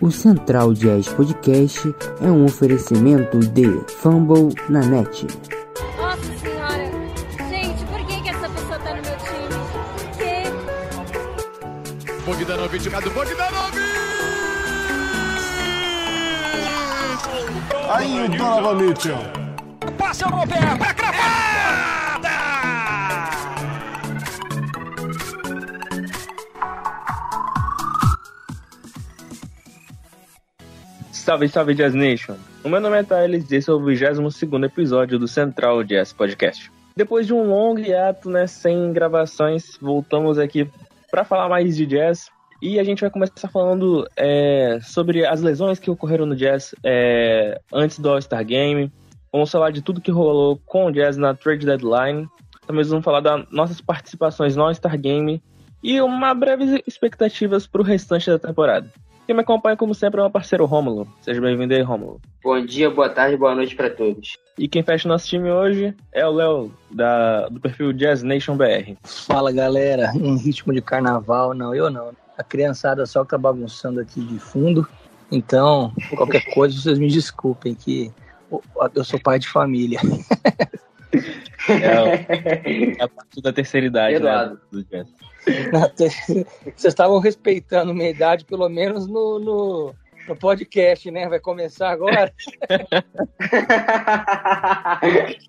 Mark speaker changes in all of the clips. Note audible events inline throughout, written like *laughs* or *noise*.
Speaker 1: O Central Jazz Podcast é um oferecimento de Fumble na Net.
Speaker 2: Nossa senhora! Gente, por que, que essa pessoa tá no meu time? Por quê?
Speaker 3: Bogdanovic, Rado Bogdanovic!
Speaker 4: Aí o Donovan Mitchell.
Speaker 3: Passa no pé, pra cravada!
Speaker 5: Salve, salve Jazz Nation! O meu nome é Thales e esse é o 22 episódio do Central Jazz Podcast. Depois de um longo hiato, né, sem gravações, voltamos aqui para falar mais de jazz. E a gente vai começar falando é, sobre as lesões que ocorreram no Jazz é, antes do All-Star Game. Vamos falar de tudo que rolou com o Jazz na trade deadline. Também vamos falar das nossas participações no All-Star Game e uma breve expectativas para o restante da temporada. Quem me acompanha, como sempre, é meu parceiro Rômulo. Seja bem-vindo aí, Rômulo.
Speaker 6: Bom dia, boa tarde, boa noite para todos.
Speaker 5: E quem fecha o nosso time hoje é o Léo, do perfil Jazz Nation BR.
Speaker 7: Fala galera, em ritmo de carnaval, não, eu não. A criançada só tá bagunçando aqui de fundo. Então, qualquer *laughs* coisa, vocês me desculpem que eu sou pai de família.
Speaker 5: É, *laughs* é a parte da terceira idade, né,
Speaker 6: Eduardo.
Speaker 5: do Jazz.
Speaker 7: Vocês estavam respeitando minha idade, pelo menos no, no, no podcast, né? Vai começar agora. *laughs*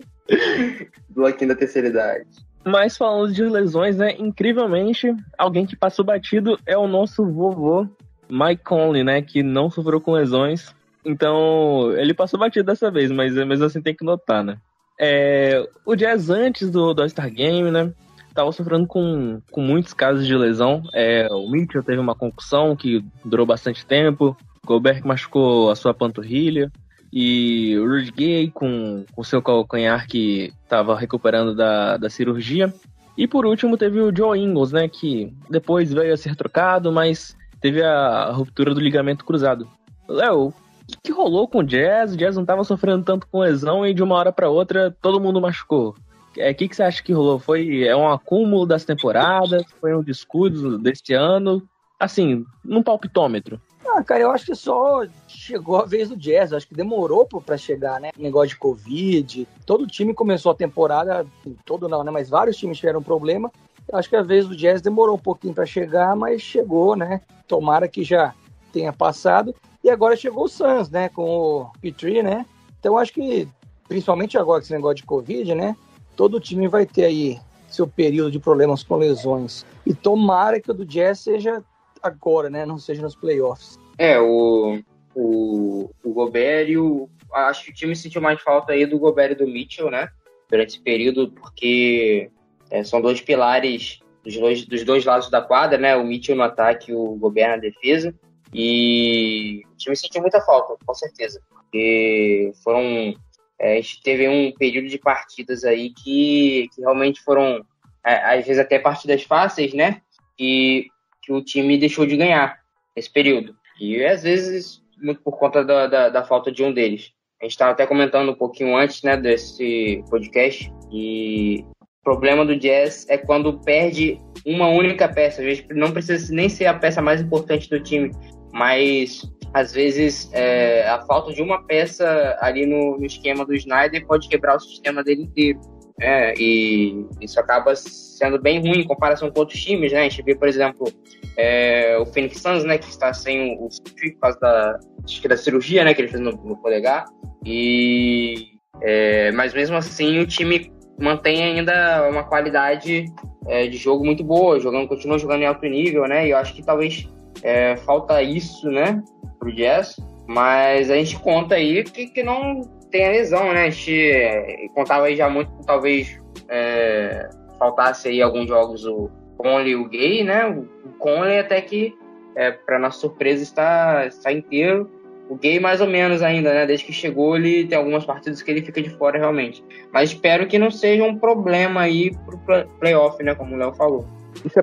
Speaker 6: Bloquinho da terceira idade.
Speaker 5: Mas falando de lesões, né? Incrivelmente, alguém que passou batido é o nosso vovô, Mike Conley, né? Que não sofreu com lesões. Então, ele passou batido dessa vez, mas mesmo assim tem que notar, né? É, o Jazz antes do, do All-Star Game, né? Tava sofrendo com, com muitos casos de lesão. É, o Mitchell teve uma concussão que durou bastante tempo. Gobert machucou a sua panturrilha. E o Rudy Gay com o seu calcanhar que estava recuperando da, da cirurgia. E por último teve o Joe Ingles, né? Que depois veio a ser trocado, mas teve a ruptura do ligamento cruzado. Léo, o que, que rolou com o Jazz? O Jazz não estava sofrendo tanto com lesão e de uma hora para outra todo mundo machucou. É, que, que você acha que rolou? Foi é um acúmulo das temporadas? Foi um descuido deste ano? Assim, num palpitômetro.
Speaker 7: Ah, cara, eu acho que só chegou a vez do Jazz. Acho que demorou para chegar, né? Negócio de Covid. Todo time começou a temporada, assim, todo não, né? Mas vários times tiveram problema. Eu acho que a vez do Jazz demorou um pouquinho para chegar, mas chegou, né? Tomara que já tenha passado. E agora chegou o Suns, né? Com o Petrie, né? Então acho que, principalmente agora com esse negócio de Covid, né? Todo time vai ter aí seu período de problemas com lesões. E tomara que o do Jazz seja agora, né? Não seja nos playoffs.
Speaker 6: É, o, o, o Gobert e o. Acho que o time sentiu mais falta aí do Gobert e do Mitchell, né? Durante esse período, porque é, são dois pilares dos dois, dos dois lados da quadra, né? O Mitchell no ataque e o Gobert na defesa. E o time sentiu muita falta, com certeza. Porque foram. É, a gente teve um período de partidas aí que, que realmente foram, é, às vezes, até partidas fáceis, né? E que o time deixou de ganhar nesse período. E às vezes, muito por conta da, da, da falta de um deles. A gente estava até comentando um pouquinho antes né, desse podcast. E o problema do Jazz é quando perde uma única peça. Às vezes não precisa nem ser a peça mais importante do time, mas às vezes é, a falta de uma peça ali no, no, esquema do Snyder pode quebrar o sistema dele inteiro. É, e isso acaba sendo bem ruim em comparação com outros times, né? A gente vê, por exemplo, é, o Phoenix Suns, né, que está sem o Sutri por causa da, da cirurgia, né, que ele fez no, no polegar. E, é, mas mesmo assim, o time mantém ainda uma qualidade é, de jogo muito boa, jogando, continua jogando em alto nível, né? E eu acho que talvez é, falta isso, né, pro Jazz. Mas a gente conta aí que, que não tem a lesão, né? A gente contava aí já muito, talvez é, faltasse aí alguns jogos o Conley e o Gay, né? O Conley até que, é, para nossa surpresa, está, está inteiro. O Gay mais ou menos ainda, né? Desde que chegou, ele tem algumas partidas que ele fica de fora realmente. Mas espero que não seja um problema aí pro playoff, né? Como o Léo falou.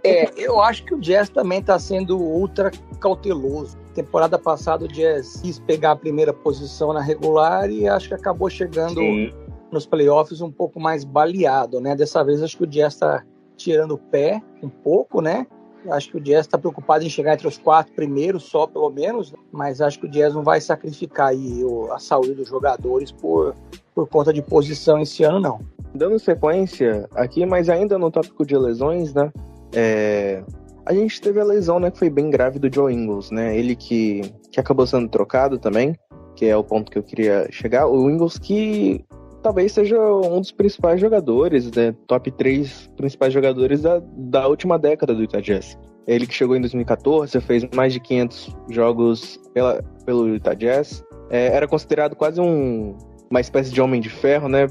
Speaker 7: É, eu acho que o Jazz também está sendo ultra cauteloso. Temporada passada o Jazz quis pegar a primeira posição na regular e acho que acabou chegando Sim. nos playoffs um pouco mais baleado, né? Dessa vez acho que o Jazz está tirando o pé um pouco, né? Acho que o Jazz está preocupado em chegar entre os quatro primeiros, só pelo menos, mas acho que o Jazz não vai sacrificar aí a saúde dos jogadores por, por conta de posição esse ano, não.
Speaker 5: Dando sequência aqui, mas ainda no tópico de lesões, né? É, a gente teve a lesão, né, que foi bem grave do Joe Ingles, né? Ele que, que acabou sendo trocado também, que é o ponto que eu queria chegar. O Ingles que talvez seja um dos principais jogadores, né? Top 3 principais jogadores da, da última década do Utah Jazz. Ele que chegou em 2014, fez mais de 500 jogos pela, pelo Utah Jazz. É, era considerado quase um, uma espécie de homem de ferro, né?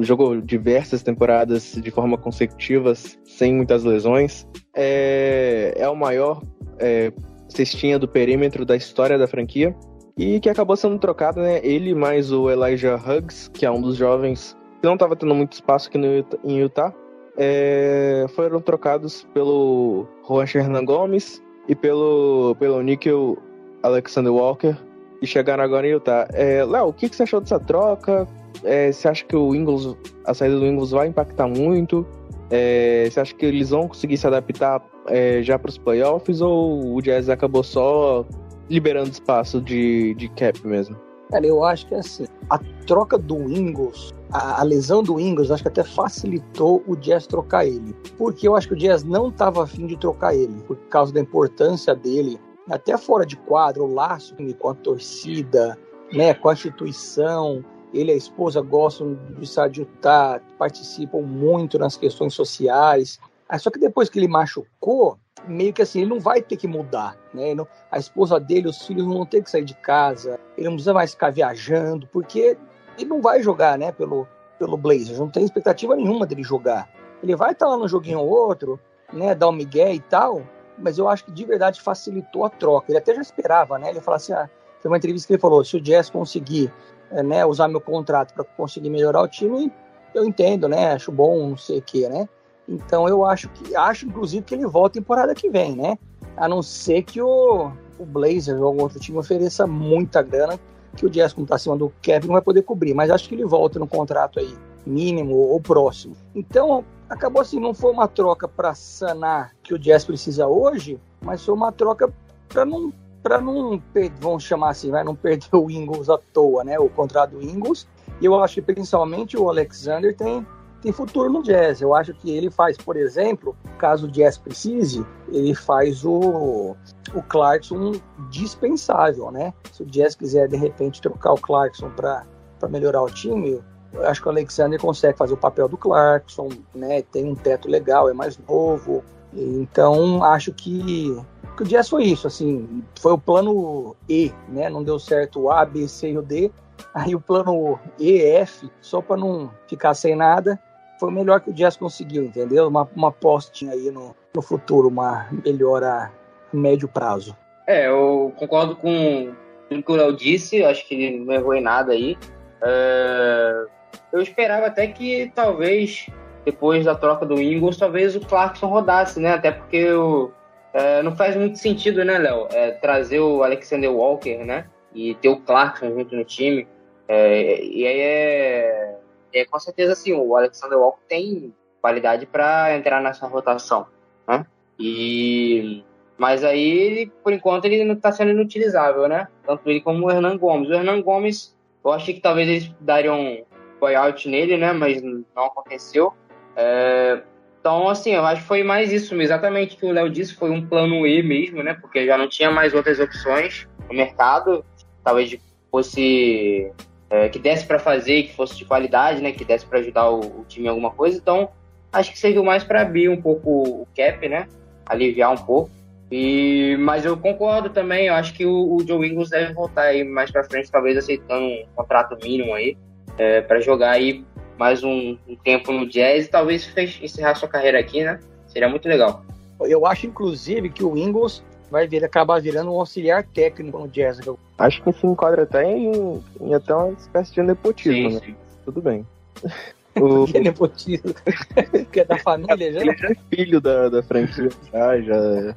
Speaker 5: Jogou diversas temporadas de forma consecutiva, sem muitas lesões. É, é o maior é, cestinha do perímetro da história da franquia. E que acabou sendo trocado, né? Ele mais o Elijah Huggs, que é um dos jovens que não estava tendo muito espaço aqui no em Utah. É, foram trocados pelo Juan Hernan Gomes e pelo, pelo Nickel Alexander Walker e chegaram agora em Utah. É, Léo, o que, que você achou dessa troca? É, você acha que o Ingles, a saída do Ingles vai impactar muito? É, você acha que eles vão conseguir se adaptar é, já para os playoffs ou o Jazz acabou só liberando espaço de, de cap mesmo?
Speaker 7: Cara, eu acho que assim, a troca do Ingles, a, a, lesão do Ingles, acho que até facilitou o Jazz trocar ele. Porque eu acho que o Jazz não estava afim de trocar ele, por causa da importância dele, até fora de quadro, o laço com a torcida, né, com a instituição ele e a esposa gostam do estado de Utah, participam muito nas questões sociais. Só que depois que ele machucou, meio que assim, ele não vai ter que mudar, né? a esposa dele, os filhos não vão ter que sair de casa, ele não precisa mais ficar viajando, porque ele não vai jogar, né, pelo, pelo Blazers, não tem expectativa nenhuma dele jogar. Ele vai estar lá no joguinho ou outro, né, dar um migué e tal, mas eu acho que de verdade facilitou a troca. Ele até já esperava, né? Ele falou assim, ah, foi uma entrevista que ele falou, se o Jazz conseguir é, né, usar meu contrato para conseguir melhorar o time, eu entendo, né? Acho bom, não sei o quê, né? Então eu acho que acho inclusive que ele volta temporada que vem, né? A não ser que o, o Blazers ou algum outro time ofereça muita grana que o Jazz, como está acima do Kevin, não vai poder cobrir. Mas acho que ele volta no contrato aí, mínimo ou próximo. Então, acabou assim, não foi uma troca para sanar que o Jazz precisa hoje, mas foi uma troca para não para não, vamos chamar assim, vai não perder o Ingles à toa, né? O contrato do Ingles. E eu acho que principalmente o Alexander tem, tem futuro no jazz. Eu acho que ele faz, por exemplo, caso o jazz precise, ele faz o, o Clarkson dispensável, né? Se o jazz quiser de repente trocar o Clarkson para melhorar o time, acho que o Alexander consegue fazer o papel do Clarkson, né? Tem um teto legal, é mais novo. Então acho que que o Jazz foi isso, assim, foi o plano E, né? Não deu certo o A, B, C e o D. Aí o plano E, F, só para não ficar sem nada, foi o melhor que o Jazz conseguiu, entendeu? Uma, uma postinha aí no, no futuro, uma melhora a médio prazo.
Speaker 6: É, eu concordo com o que o Léo disse, acho que ele não errou em nada aí. É, eu esperava até que talvez, depois da troca do Ingles, talvez o Clarkson rodasse, né? Até porque o, é, não faz muito sentido, né, Léo? É, trazer o Alexander Walker, né? E ter o Clarkson junto no time. É, e aí é, é, com certeza assim, o Alexander Walker tem qualidade para entrar nessa rotação, né? E mas aí, por enquanto, ele não está sendo inutilizável, né? Tanto ele como o Hernan Gomes. O Hernan Gomes, eu achei que talvez eles dariam buyout nele, né? Mas não aconteceu. É, então, assim, eu acho que foi mais isso exatamente o que o Léo disse, foi um plano E mesmo, né? Porque já não tinha mais outras opções no mercado, talvez fosse é, que desse para fazer, que fosse de qualidade, né? Que desse para ajudar o, o, time em alguma coisa. Então, acho que serviu mais para abrir um pouco o cap, né? Aliviar um pouco. E, mas eu concordo também, eu acho que o, o Joe Ingles deve voltar aí mais para frente, talvez aceitando um contrato mínimo aí, é, para jogar aí mais um, um tempo no jazz e talvez encerrar sua carreira aqui, né? Seria muito legal.
Speaker 7: Eu acho, inclusive, que o Ingles vai vir, acabar virando um auxiliar técnico no jazz.
Speaker 5: Acho que se enquadra até em, em até uma espécie de nepotismo, sim, né? Sim. Tudo bem. *laughs*
Speaker 7: O... que é nepotismo? *laughs* que é da família já?
Speaker 5: Ele já é filho da, da franquia. ah, já.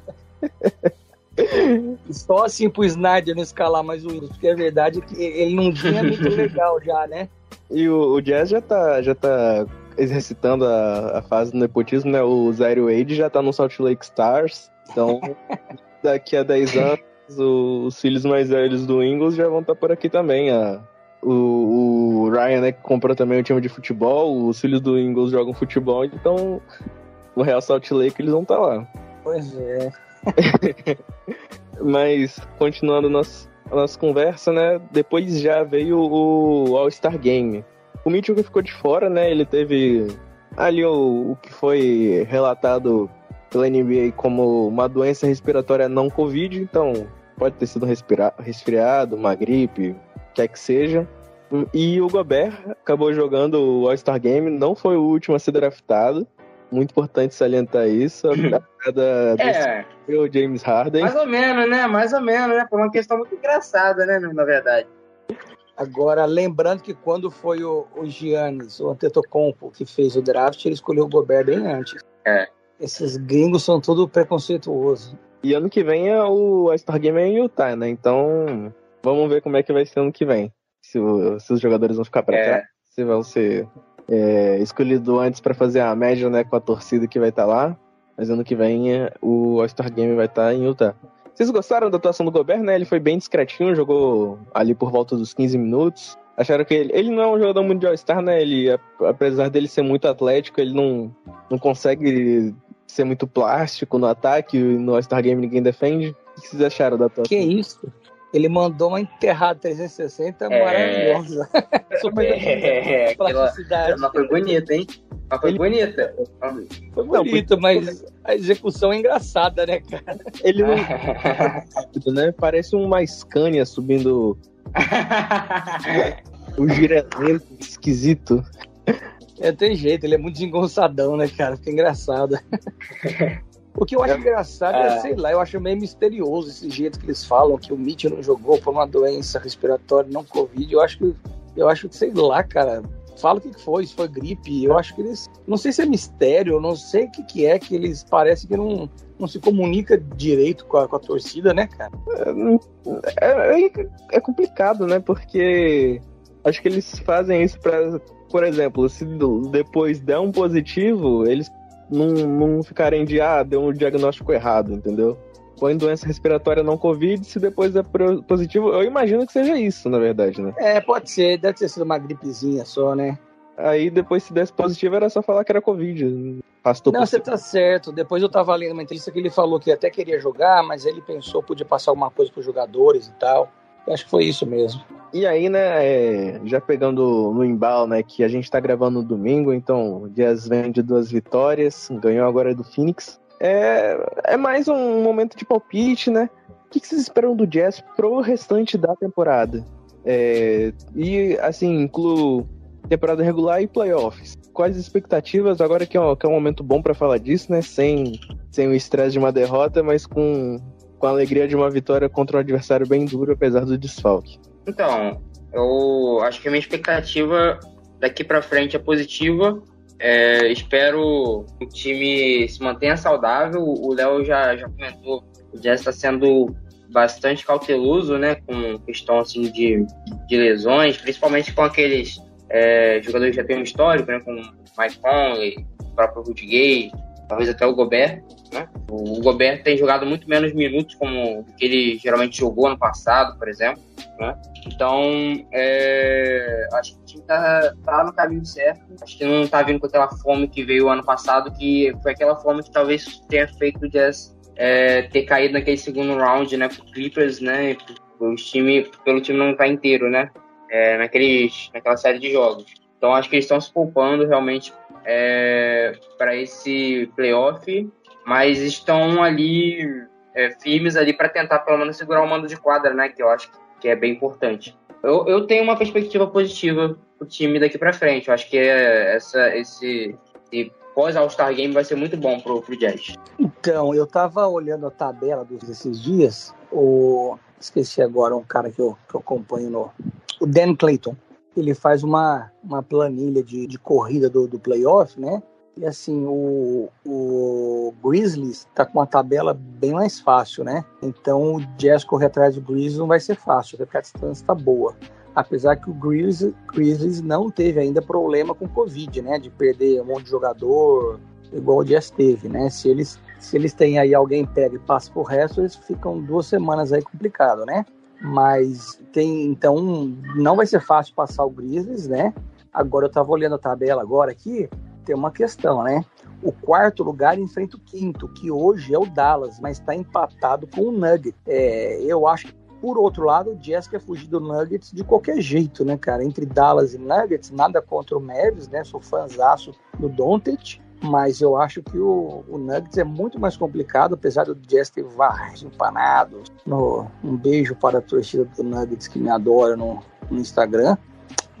Speaker 7: Só assim pro Snyder não escalar mais o Windows, porque a verdade é que ele não tinha muito legal já, né?
Speaker 5: E o, o Jazz já tá, já tá exercitando a, a fase do nepotismo, né? O Zero Wade já tá no Salt Lake Stars. Então, *laughs* daqui a 10 anos, os filhos mais velhos do Ingles já vão estar por aqui também. A, o, o Ryan, né, que comprou também o time de futebol, os filhos do Ingles jogam futebol, então no Real Salt Lake eles vão estar lá.
Speaker 7: Pois é. *laughs*
Speaker 5: Mas, continuando nosso, a nossa conversa, né? Depois já veio o All-Star Game. O Mitchell que ficou de fora, né? Ele teve ali o, o que foi relatado pela NBA como uma doença respiratória não Covid, então pode ter sido um resfriado, uma gripe, quer que seja. E o Gobert acabou jogando o All-Star Game, não foi o último a ser draftado. Muito importante salientar isso. A *laughs* virada
Speaker 6: É.
Speaker 5: foi o James Harden.
Speaker 6: Mais ou menos, né? Mais ou menos, né? Foi uma questão muito engraçada, né? Na verdade.
Speaker 7: Agora, lembrando que quando foi o, o Giannis, o Antetokounmpo, que fez o draft, ele escolheu o Gobert bem antes.
Speaker 6: É.
Speaker 7: Esses gringos são tudo preconceituosos.
Speaker 5: E ano que vem é o All-Star Game é em Utah, né? Então, vamos ver como é que vai ser ano que vem. Se, o- se os jogadores vão ficar pra
Speaker 6: É.
Speaker 5: trás, se vão ser é, escolhidos antes pra fazer a média, né, com a torcida que vai estar lá. Mas ano que vem é, o All-Star Game vai estar em Utah. Vocês gostaram da atuação do Gobert, né? Ele foi bem discretinho, jogou ali por volta dos 15 minutos. Acharam que ele, ele não é um jogador muito de All-Star, né? Ele, apesar dele ser muito atlético, ele não, não consegue ser muito plástico no ataque. No All-Star Game ninguém defende. O que vocês acharam da atuação?
Speaker 7: Que isso? Ele mandou uma enterrada 360
Speaker 6: É.
Speaker 7: maravilhosa. *laughs* Super
Speaker 6: É, aquela...
Speaker 7: plasticidade.
Speaker 6: Mas foi bonita, hein? Mas foi
Speaker 5: Ele-
Speaker 6: bonita.
Speaker 7: Foi bonito, mas a execução é engraçada, né, cara?
Speaker 5: Ele não é *laughs* rápido, né? Parece uma Scania subindo o giramento esquisito.
Speaker 7: É, tem jeito, ele é muito desengonçadão, né, cara? Fica engraçado. *laughs* O que eu acho engraçado é,
Speaker 6: É.
Speaker 7: sei lá, eu acho meio misterioso esse jeito que eles falam que o Mitchell não jogou por uma doença respiratória, não Covid. Eu acho que, eu acho que, sei lá, cara, fala o que foi, se foi gripe. Eu acho que eles, não sei se é mistério, eu não sei o que que é, que eles parecem que não, não se comunica direito com a, com a torcida, né, cara?
Speaker 5: É, é- é complicado, né? Porque acho que eles fazem isso pra, por exemplo, se depois der um positivo, eles não, não ficarem de, ah, deu um diagnóstico errado, entendeu? Põe doença respiratória não Covid, se depois é positivo, eu imagino que seja isso, na verdade, né?
Speaker 7: É, pode ser, deve ter sido uma gripezinha só, né?
Speaker 5: Aí depois, se desse positivo, era só falar que era Covid. Pastor
Speaker 7: Não, você tá certo. Depois eu tava lendo uma entrevista que ele falou que até queria jogar, mas ele pensou podia passar alguma coisa pros jogadores e tal. Acho que foi isso mesmo.
Speaker 5: E aí, né, é, já pegando no embalo, né, que a gente tá gravando no domingo, então o Jazz vem de duas vitórias, ganhou agora do Phoenix. É, é mais um momento de palpite, né? O que, que vocês esperam do Jazz pro restante da temporada? É, e, assim, incluo temporada regular e playoffs. Quais as expectativas? Agora que é um, que é um momento bom pra falar disso, né? Sem, sem o estresse de uma derrota, mas com, com a alegria de uma vitória contra um adversário bem duro, apesar do desfalque.
Speaker 6: Então, eu acho que a minha expectativa daqui pra frente é positiva. É, espero que o time se mantenha saudável. O Léo já, já comentou, Jazz está sendo bastante cauteloso, né, com questão assim de, de lesões, principalmente com aqueles é, jogadores que já têm um histórico, né, como Mike Conley, o próprio Rudy Gay, talvez até o Gobert. Né? O Gobert tem jogado muito menos minutos como que ele geralmente jogou ano passado, por exemplo. Né? Então, é, acho que o time tá, tá no caminho certo. Acho que não tá vindo com aquela fome que veio ano passado, que foi aquela fome que talvez tenha feito o Jazz é, ter caído naquele segundo round, né, pro Clippers, né, os time, pelo time não estar inteiro, né, é, naqueles, naquela série de jogos. Então, acho que eles estão se poupando realmente é, para esse playoff, mas estão ali é, firmes ali para tentar pelo menos segurar o mando de quadra, né, que eu acho que é bem importante. Eu, eu tenho uma perspectiva positiva pro time daqui para frente. Eu acho que é essa, esse, esse pós All-Star Game vai ser muito bom pro, pro Jazz.
Speaker 7: Então, eu tava olhando a tabela dos- desses dias. O... Esqueci agora um cara que eu, que eu acompanho no. O Dan Clayton. Ele faz uma, uma planilha de, de corrida do, do playoff, né? E assim, o, o Grizzlies tá com uma tabela bem mais fácil, né? Então o Jazz correr atrás do Grizzlies não vai ser fácil, porque a distância tá boa. Apesar que o Grizzlies, Grizzlies não teve ainda problema com Covid, né? De perder um monte de jogador, igual o Jazz teve, né? Se eles se eles têm aí alguém pega e passa pro resto, eles ficam duas semanas aí complicado, né? Mas tem, então, não vai ser fácil passar o Grizzlies, né? Agora eu tava olhando a tabela agora aqui, tem uma questão, né? O quarto lugar enfrenta o quinto, que hoje é o Dallas, mas está empatado com o Nugget. É, eu acho que, por outro lado, o Jazz quer fugir do Nuggets de qualquer jeito, né, cara? Entre Dallas e Nuggets, nada contra o Mavis, né? Sou fãzaço do Doncic, mas eu acho que o, o, Nuggets é muito mais complicado, apesar do Jazz ter vários empanados. No, um beijo para a torcida do Nuggets que me adora no, no Instagram.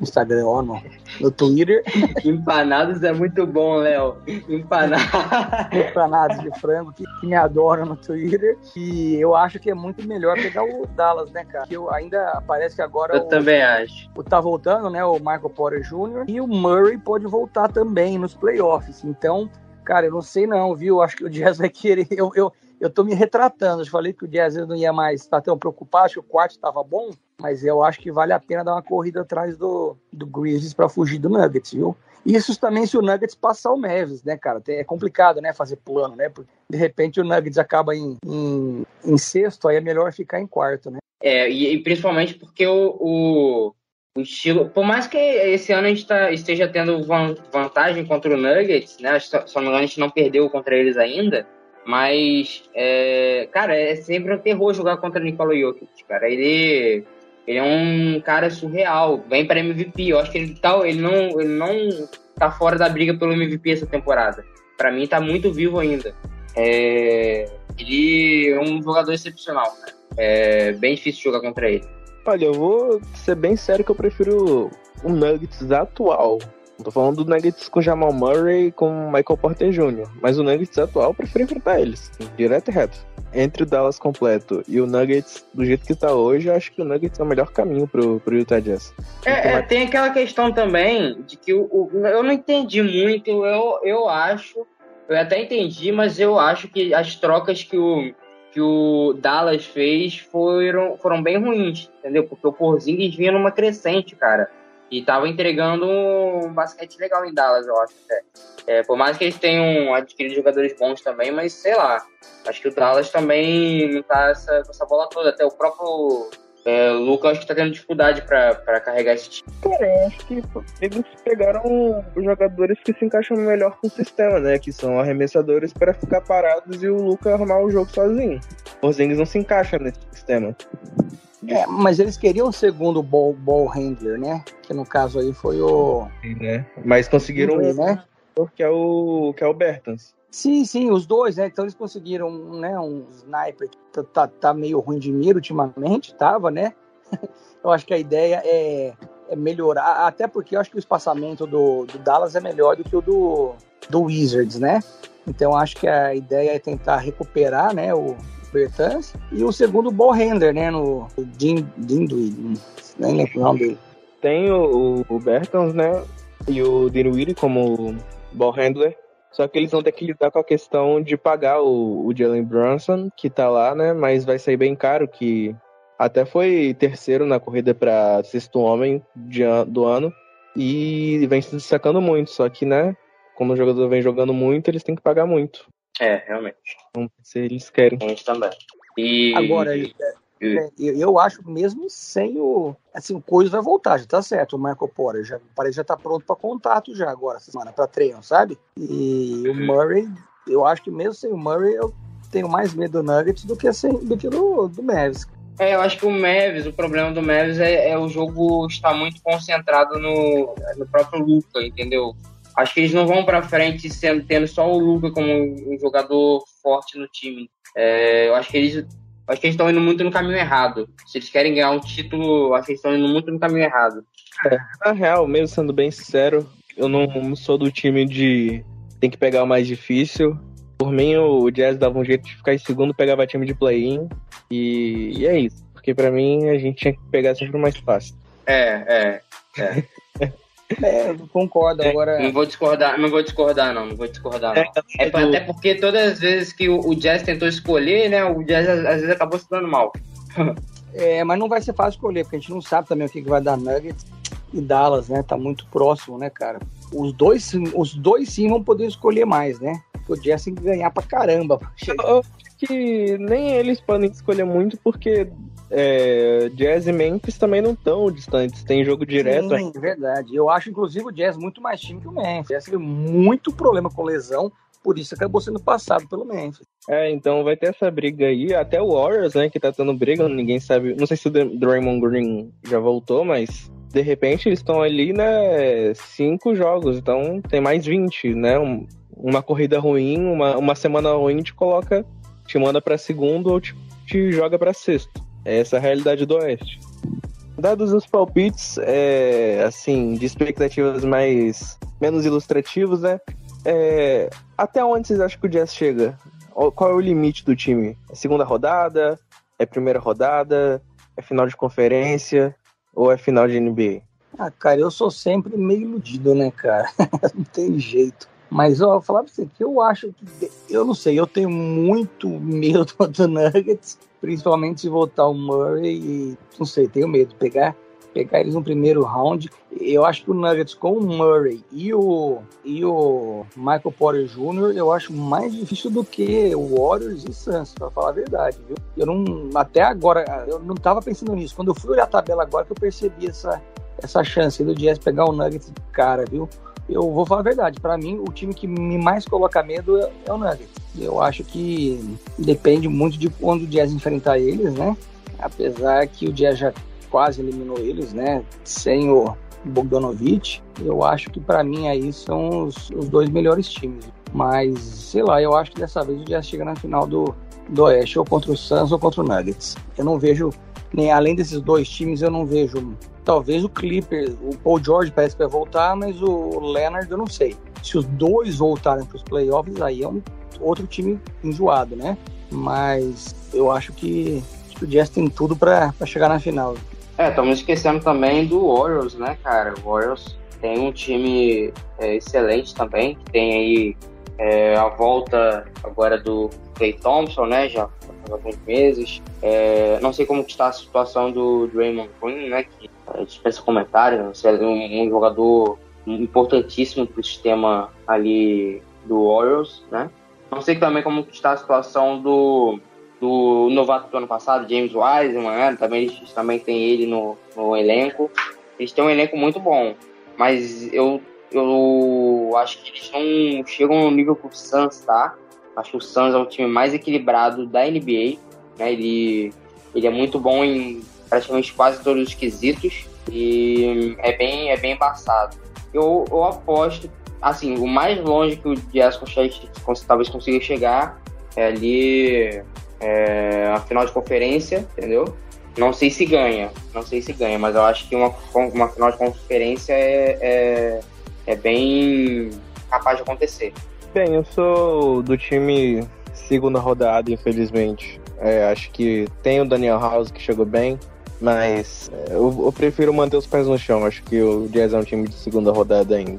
Speaker 7: Instagram, ó, no, no Twitter. *laughs*
Speaker 6: Empanados é muito bom, Léo. Empanados. *laughs*
Speaker 7: Empanados de frango que, que, me adoram no Twitter. E eu acho que é muito melhor pegar o Dallas, né, cara? Que eu ainda parece que agora.
Speaker 6: Eu
Speaker 7: o,
Speaker 6: também acho.
Speaker 7: O tá voltando, né? O Michael Porter Jr. E o Murray pode voltar também nos playoffs. Então, cara, eu não sei não, viu? Acho que o Jazz vai querer. *laughs* Eu, eu, eu tô me retratando. Eu falei que o Jazz não ia mais estar tão preocupado, acho que o quarto estava bom, mas eu acho que vale a pena dar uma corrida atrás do, do Grizzlies para fugir do Nuggets, viu? Isso também se o Nuggets passar o Mavis, né, cara? É complicado, né, fazer plano, né? Porque de repente o Nuggets acaba em, em, em sexto, aí é melhor ficar em quarto, né?
Speaker 6: É, e, e principalmente porque o, o, o, estilo. Por mais que esse ano a gente tá, esteja tendo vantagem contra o Nuggets, né? Me engano, a gente não perdeu contra eles ainda mas, é, cara, é sempre um terror jogar contra o Nikola Jokic, cara. Ele, ele é um cara surreal, vem para MVP. Eu acho que ele, tá, ele, não, ele não tá fora da briga pelo MVP essa temporada. Para mim, tá muito vivo ainda. É, ele é um jogador excepcional, cara. É bem difícil jogar contra ele.
Speaker 5: Olha, eu vou ser bem sério que eu prefiro o Nuggets atual Tô falando do Nuggets com Jamal Murray e com Michael Porter Jr. Mas o Nuggets atual eu prefiro enfrentar eles, direto e reto. Entre o Dallas completo e o Nuggets do jeito que tá hoje, eu acho que o Nuggets é o melhor caminho pro, pro Utah Jazz.
Speaker 6: É, é tem aquela questão também de que o, o, eu não entendi muito, eu, eu acho, eu até entendi, mas eu acho que as trocas que o, que o Dallas fez foram, foram bem ruins, entendeu? Porque o Porzingis vinha numa crescente, cara. E tava entregando um basquete legal em Dallas, eu acho até. É, por mais que eles tenham adquirido jogadores bons também, mas sei lá. Acho que o Dallas também não tá essa, essa bola toda. Até o próprio é, o Lucas acho que tá tendo dificuldade para carregar esse time.
Speaker 5: Cara, eu acho que eles pegaram os jogadores que se encaixam melhor com o sistema, né? Que são arremessadores para ficar parados e o Lucas arrumar o jogo sozinho. Os Zengis não se encaixam nesse sistema.
Speaker 7: É, mas eles queriam o segundo ball, ball handler, né? Que no caso aí foi o.
Speaker 5: Né? Mas conseguiram um, né? que é o que é o Bertans.
Speaker 7: Sim, sim, os dois, né? Então eles conseguiram né, um sniper que tá, tá, tá meio ruim de mira ultimamente, tava, né? *laughs* eu acho que a ideia é, é, melhorar, até porque eu acho que o espaçamento do, do Dallas é melhor do que o do, do Wizards, né? Então acho que a ideia é tentar recuperar, né, o, Bertans, e o segundo ball handler, né, no Dinwiddie, nem lembro o nome dele.
Speaker 5: Tem o, o Bertans, né, e o Dinwiddie como ball handler, só que eles vão ter que lidar com a questão de pagar o, o Jalen Brunson, que tá lá, né, mas vai sair bem caro, que até foi terceiro na corrida para sexto homem de, do ano, e vem se destacando muito, só que, né, como o jogador vem jogando muito, eles têm que pagar muito.
Speaker 6: É, realmente.
Speaker 5: Vamos ver se eles querem.
Speaker 6: A gente também. E...
Speaker 7: Agora, e... É, eu acho mesmo sem o. Assim, o Coisa vai voltar, já tá certo. O Michael Porter já parece já tá pronto para contato já agora, semana, para treino, sabe? E o Murray, eu acho que mesmo sem o Murray, eu tenho mais medo do Nuggets do que, sem, do, que do, do Mavis.
Speaker 6: É, eu acho que o Mavis, o problema do Mavis é, é o jogo estar muito concentrado no, no próprio Luca, entendeu? Acho que eles não vão para frente sendo, tendo só o Luca como um jogador forte no time. É, eu acho que eles acho que eles estão indo muito no caminho errado. Se eles querem ganhar um título, acho que eles estão indo muito no caminho errado.
Speaker 5: É, na real, mesmo sendo bem sincero, eu não sou do time de tem que pegar o mais difícil. Por mim, o Jazz dava um jeito de ficar em segundo, pegava time de play-in. E, e, é isso. Porque para mim, a gente tinha que pegar sempre o mais fácil.
Speaker 6: É, é, é. *laughs*
Speaker 7: É, concordo. Agora.
Speaker 6: Não vou discordar, não vou discordar, não. Não vou discordar, não. É, é até porque todas as vezes que o, o Jazz tentou escolher, né? O Jazz às, vezes acabou se dando mal. *laughs*
Speaker 7: é, mas não vai ser fácil escolher, porque a gente não sabe também o que, que vai dar Nuggets e Dallas, né? Tá muito próximo, né, cara? os dois, os dois sim vão poder escolher mais, né? Porque o Jazz tem que ganhar pra caramba.
Speaker 5: Eu acho que nem eles podem escolher muito, porque é, Jazz e Memphis também não estão distantes, tem jogo direto.
Speaker 7: Sim, verdade. Eu acho, inclusive, o Jazz muito mais time que o Memphis. O Jazz teve muito problema com lesão, por isso acabou sendo passado pelo Memphis.
Speaker 5: É, então vai ter essa briga aí. Até o Warriors, né, que tá tendo briga, ninguém sabe. Não sei se o Draymond Green já voltou, mas de repente eles estão ali, né, cinco jogos, então tem mais 20, né? Um, uma corrida ruim, uma, uma semana ruim te coloca, te manda para segundo ou te, te joga para sexto. É essa a realidade do Oeste. Dados os palpites, é, assim, de expectativas mais menos ilustrativos, né? É, até onde vocês acham que o Jazz chega? Qual é o limite do time? É segunda rodada? É primeira rodada? É final de conferência? Ou é final de NBA?
Speaker 7: Ah, cara, eu sou sempre meio iludido, né, cara? *laughs* não tem jeito. Mas, ó, vou falar pra você que eu acho que. Eu não sei, eu tenho muito medo *laughs* do Nuggets, principalmente se voltar o Murray e. Não sei, tenho medo pegar, pegar eles no primeiro round. Eu acho que o Nuggets com o Murray e o, e o Michael Porter Jr., eu acho mais difícil do que o Warriors e Suns, pra falar a verdade, viu? Eu não. Até agora, eu não tava pensando nisso. Quando eu fui olhar a tabela agora que eu percebi essa, essa chance do Jazz pegar o Nuggets de cara, viu? Eu vou falar a verdade, para mim o time que me mais coloca medo é, é, o Nuggets. Eu acho que depende muito de quando o Jazz enfrentar eles, né? Apesar que o Jazz já quase eliminou eles, né? Sem o Bogdanovich, eu acho que para mim aí são os, os, dois melhores times. Mas, sei lá, eu acho que dessa vez o Jazz chega na final do, do Oeste, ou contra o Suns ou contra o Nuggets. Eu não vejo, nem além desses dois times, eu não vejo Talvez o Clippers, o Paul George parece que vai voltar, mas o Leonard eu não sei. Se os dois voltarem para os playoffs, aí é um outro time enjoado, né? Mas eu acho que, que o Jazz tem tudo para chegar na final.
Speaker 6: É, estamos esquecendo também do Warriors, né, cara? O Warriors tem um time é, excelente também, que tem aí é, a volta agora do Clay Thompson, né? Já alguns meses. É, não sei como está a situação do Draymond Green, né? Que dispensa comentários, é um, um jogador importantíssimo para o sistema ali do Orioles, né? Não sei também como está a situação do, do novato do ano passado, James Wiseman, né? também, também tem ele no, no elenco. Eles têm um elenco muito bom, mas eu, eu acho que eles não chegam no nível pro Suns, tá? Acho que o Suns é um time mais equilibrado da NBA, né? Ele, ele é muito bom em praticamente quase todos os quesitos e é bem, é bem embaçado. Eu, eu aposto, assim, o mais longe que o Jazz consegue, talvez consiga chegar é ali é, a final de conferência, entendeu? Não sei se ganha, não sei se ganha, mas eu acho que uma, uma final de conferência é, é, é bem capaz de acontecer.
Speaker 5: Bem, eu sou do time segunda rodada, infelizmente. É, acho que tem o Daniel House que chegou bem. Mas é, eu, eu, prefiro manter os pés no chão. Acho que o Jazz é um time de segunda rodada ainda.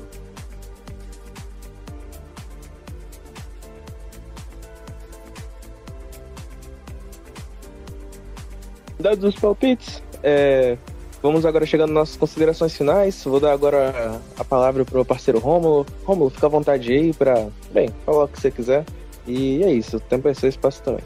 Speaker 5: Dados os palpites, é, vamos agora chegando nas nossas considerações finais. Vou dar agora a palavra para o parceiro Rômulo. Rômulo, fica à vontade aí para, bem, falar o que você quiser. E é isso, o tempo é seu espaço também.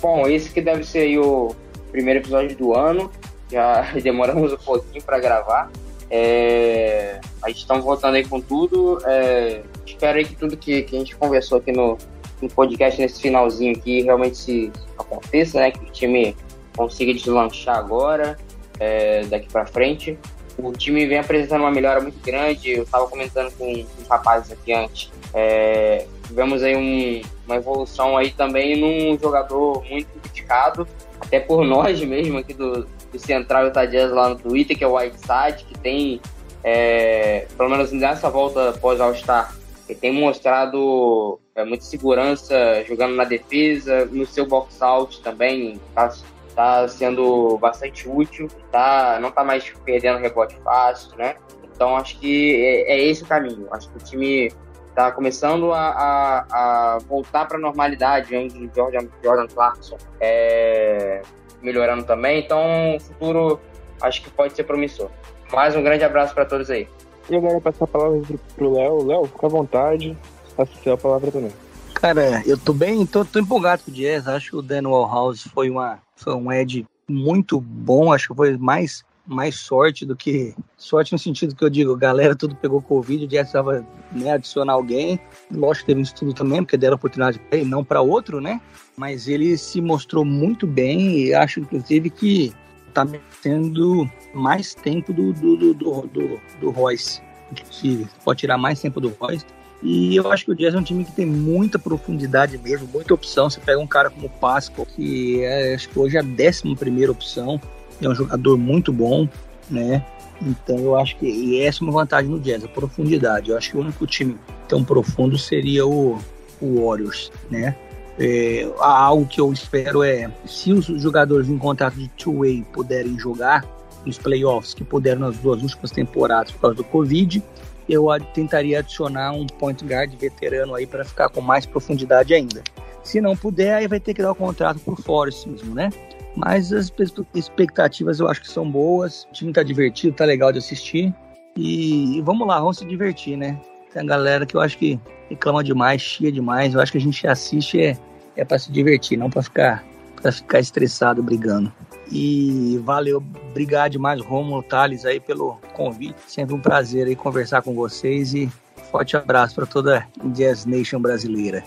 Speaker 6: Bom, esse que deve ser o primeiro episódio do ano. Já *laughs* demoramos um pouquinho para gravar. É, a gente está voltando aí com tudo. É, espero aí que tudo que, que a gente conversou aqui no, no podcast, nesse finalzinho aqui, realmente se aconteça, né? Que o time consiga deslanchar agora, é, daqui para frente. O time vem apresentando uma melhora muito grande. Eu estava comentando com os rapazes aqui antes. É, tivemos aí um, uma evolução aí também num jogador muito criticado, até por nós mesmo aqui do, do Central Utah lá no Twitter, que é o Whiteside, que tem, é, pelo menos nessa volta pós All-Star, ele tem mostrado é, muita segurança jogando na defesa, no seu box-out também, tá, tá sendo bastante útil, tá, não tá mais perdendo rebote fácil, né? Então acho que é, é esse o caminho. Acho que o time está começando a, a, a voltar para a normalidade, vemos o Jordan, Jordan Clarkson é, melhorando também, então o futuro acho que pode ser promissor. Mais um grande abraço para todos aí.
Speaker 5: E agora passar a palavra pro- Léo. Léo, fica à vontade. Passa a palavra também.
Speaker 7: Cara, eu tô bem, tô, tô empolgado com o Jazz. Acho que o Dan House foi, uma, foi um Ed muito bom. Acho que foi mais, mais sorte do que. Sorte no sentido que eu digo, galera tudo pegou Covid, o Jazz precisava né, adicionar alguém. Lógico que teve um estudo também, porque deram oportunidade pra ele, não para outro, né? Mas ele se mostrou muito bem e acho, inclusive, que tá merecendo mais tempo do, do, do, do, do, Royce. Inclusive, pode tirar mais tempo do Royce. E eu acho que o Jazz é um time que tem muita profundidade mesmo, muita opção. Você pega um cara como o Pascal, que é, acho que hoje é a décima primeira opção, é um jogador muito bom, né? Então eu acho que e essa é uma vantagem no Jazz, a profundidade. Eu acho que o único time tão profundo seria o, o Warriors, né? É, algo que eu espero é, se os jogadores em contrato de two-way puderem jogar nos playoffs, que puderam nas duas últimas temporadas por causa do Covid, eu tentaria adicionar um point guard veterano aí para ficar com mais profundidade ainda. Se não puder, aí vai ter que dar o contrato pro Forrest mesmo, né? Mas as expectativas eu acho que são boas. O time tá divertido, tá legal de assistir. E, e vamos lá, vamos se divertir, né? Tem a galera que eu acho que reclama demais, chia demais. Eu acho que a gente assiste é, é para se divertir, não para ficar, pra ficar estressado brigando. E valeu, obrigado demais, Romulo Thales, aí pelo convite. Sempre um prazer aí conversar com vocês e forte abraço para toda a Jazz Nation brasileira.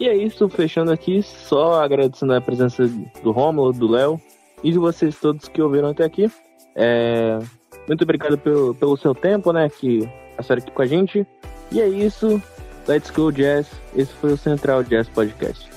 Speaker 5: E é isso, fechando aqui, só agradecendo a presença do Rômulo, do Léo e de vocês todos que ouviram até aqui. É, Muito obrigado pelo, pelo seu tempo, né, que passaram aqui com a gente. E é isso, Let's Go Jazz. Esse foi o Central Jazz Podcast.